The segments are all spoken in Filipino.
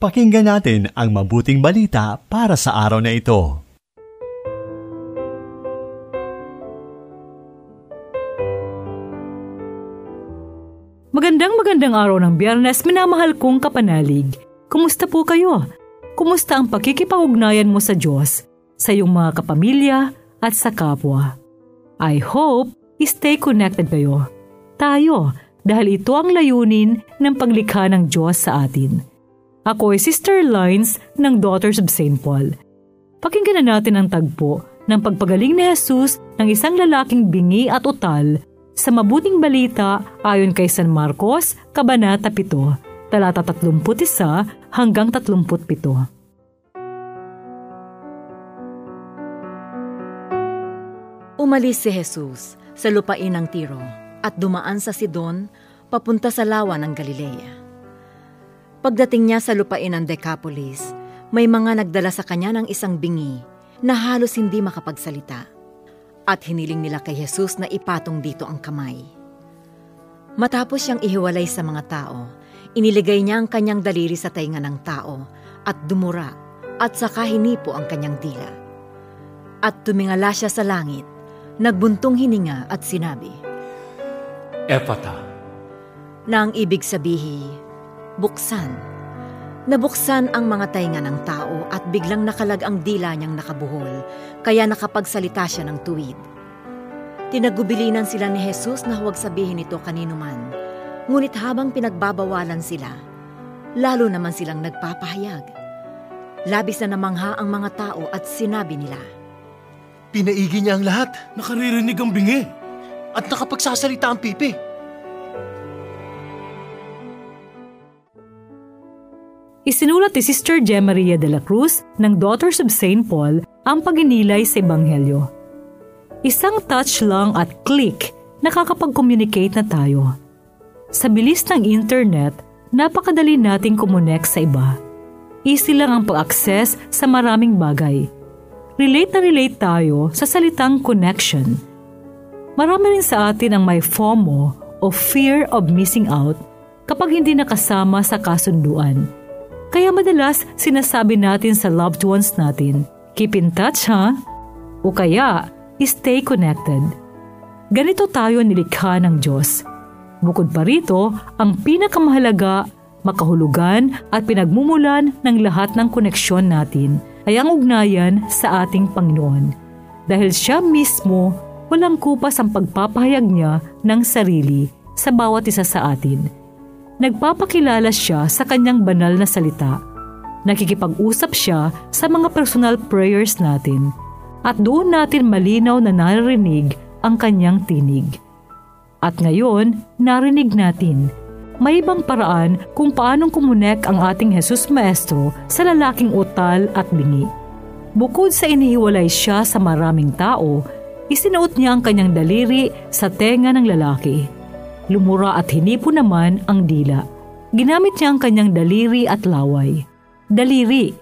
Pakinggan natin ang mabuting balita para sa araw na ito. Magandang magandang araw ng biyernes, minamahal kong kapanalig. Kumusta po kayo? Kumusta ang pakikipag-ugnayan mo sa Diyos, sa iyong mga kapamilya at sa kapwa? I hope stay connected kayo. Tayo, dahil ito ang layunin ng paglikha ng Diyos sa atin. Ako ay Sister Lines ng Daughters of St. Paul. Pakinggan na natin ang tagpo ng pagpagaling ni Jesus ng isang lalaking bingi at utal sa mabuting balita ayon kay San Marcos, Kabanata 7, talata 31 hanggang 37. Umalis si Jesus sa lupain ng Tiro at dumaan sa Sidon papunta sa lawa ng Galilea. Pagdating niya sa lupain ng Decapolis, may mga nagdala sa kanya ng isang bingi na halos hindi makapagsalita. At hiniling nila kay Jesus na ipatong dito ang kamay. Matapos siyang ihiwalay sa mga tao, iniligay niya ang kanyang daliri sa tainga ng tao at dumura at saka hinipo ang kanyang dila. At tumingala siya sa langit, nagbuntong hininga at sinabi, Epata, na ang ibig sabihi, buksan. Nabuksan ang mga tainga ng tao at biglang nakalag ang dila niyang nakabuhol, kaya nakapagsalita siya ng tuwid. Tinagubilinan sila ni Jesus na huwag sabihin ito kanino man, ngunit habang pinagbabawalan sila, lalo naman silang nagpapahayag. Labis na namangha ang mga tao at sinabi nila, Pinaigi niya ang lahat. Nakaririnig ang bingi. At nakapagsasalita ang pipi. Isinulat ni Sister Gemma Maria de la Cruz ng Daughters of St. Paul ang paginilay sa Ebanghelyo. Isang touch lang at click, nakakapag-communicate na tayo. Sa bilis ng internet, napakadali nating kumonek sa iba. Easy lang ang pag-access sa maraming bagay. Relate na relate tayo sa salitang connection. Marami rin sa atin ang may FOMO o fear of missing out kapag hindi nakasama sa kasunduan kaya madalas sinasabi natin sa loved ones natin, keep in touch ha? O kaya, stay connected. Ganito tayo nilikha ng Diyos. Bukod pa rito, ang pinakamahalaga, makahulugan at pinagmumulan ng lahat ng koneksyon natin ay ang ugnayan sa ating Panginoon. Dahil siya mismo, walang kupas ang pagpapahayag niya ng sarili sa bawat isa sa atin nagpapakilala siya sa kanyang banal na salita. Nakikipag-usap siya sa mga personal prayers natin at doon natin malinaw na naririnig ang kanyang tinig. At ngayon, narinig natin. May ibang paraan kung paanong kumunek ang ating Jesus Maestro sa lalaking utal at bingi. Bukod sa inihiwalay siya sa maraming tao, isinuot niya ang kanyang daliri sa tenga ng lalaki lumura at hinipo naman ang dila. Ginamit niya ang kanyang daliri at laway. Daliri,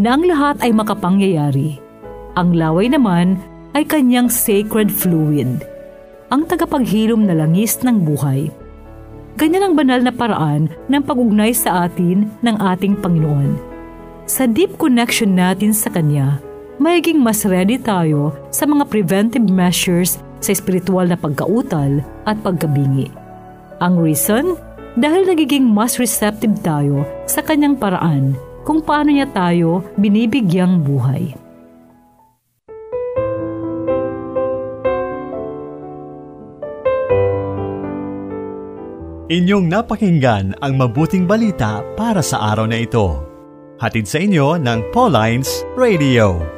na ang lahat ay makapangyayari. Ang laway naman ay kanyang sacred fluid, ang tagapaghilom na langis ng buhay. Ganyan ang banal na paraan ng pag-ugnay sa atin ng ating Panginoon. Sa deep connection natin sa Kanya, mayiging mas ready tayo sa mga preventive measures sa espiritual na pagkautal at pagkabingi. Ang reason? Dahil nagiging mas receptive tayo sa kanyang paraan kung paano niya tayo binibigyang buhay. Inyong napakinggan ang mabuting balita para sa araw na ito. Hatid sa inyo ng Pauline's Radio.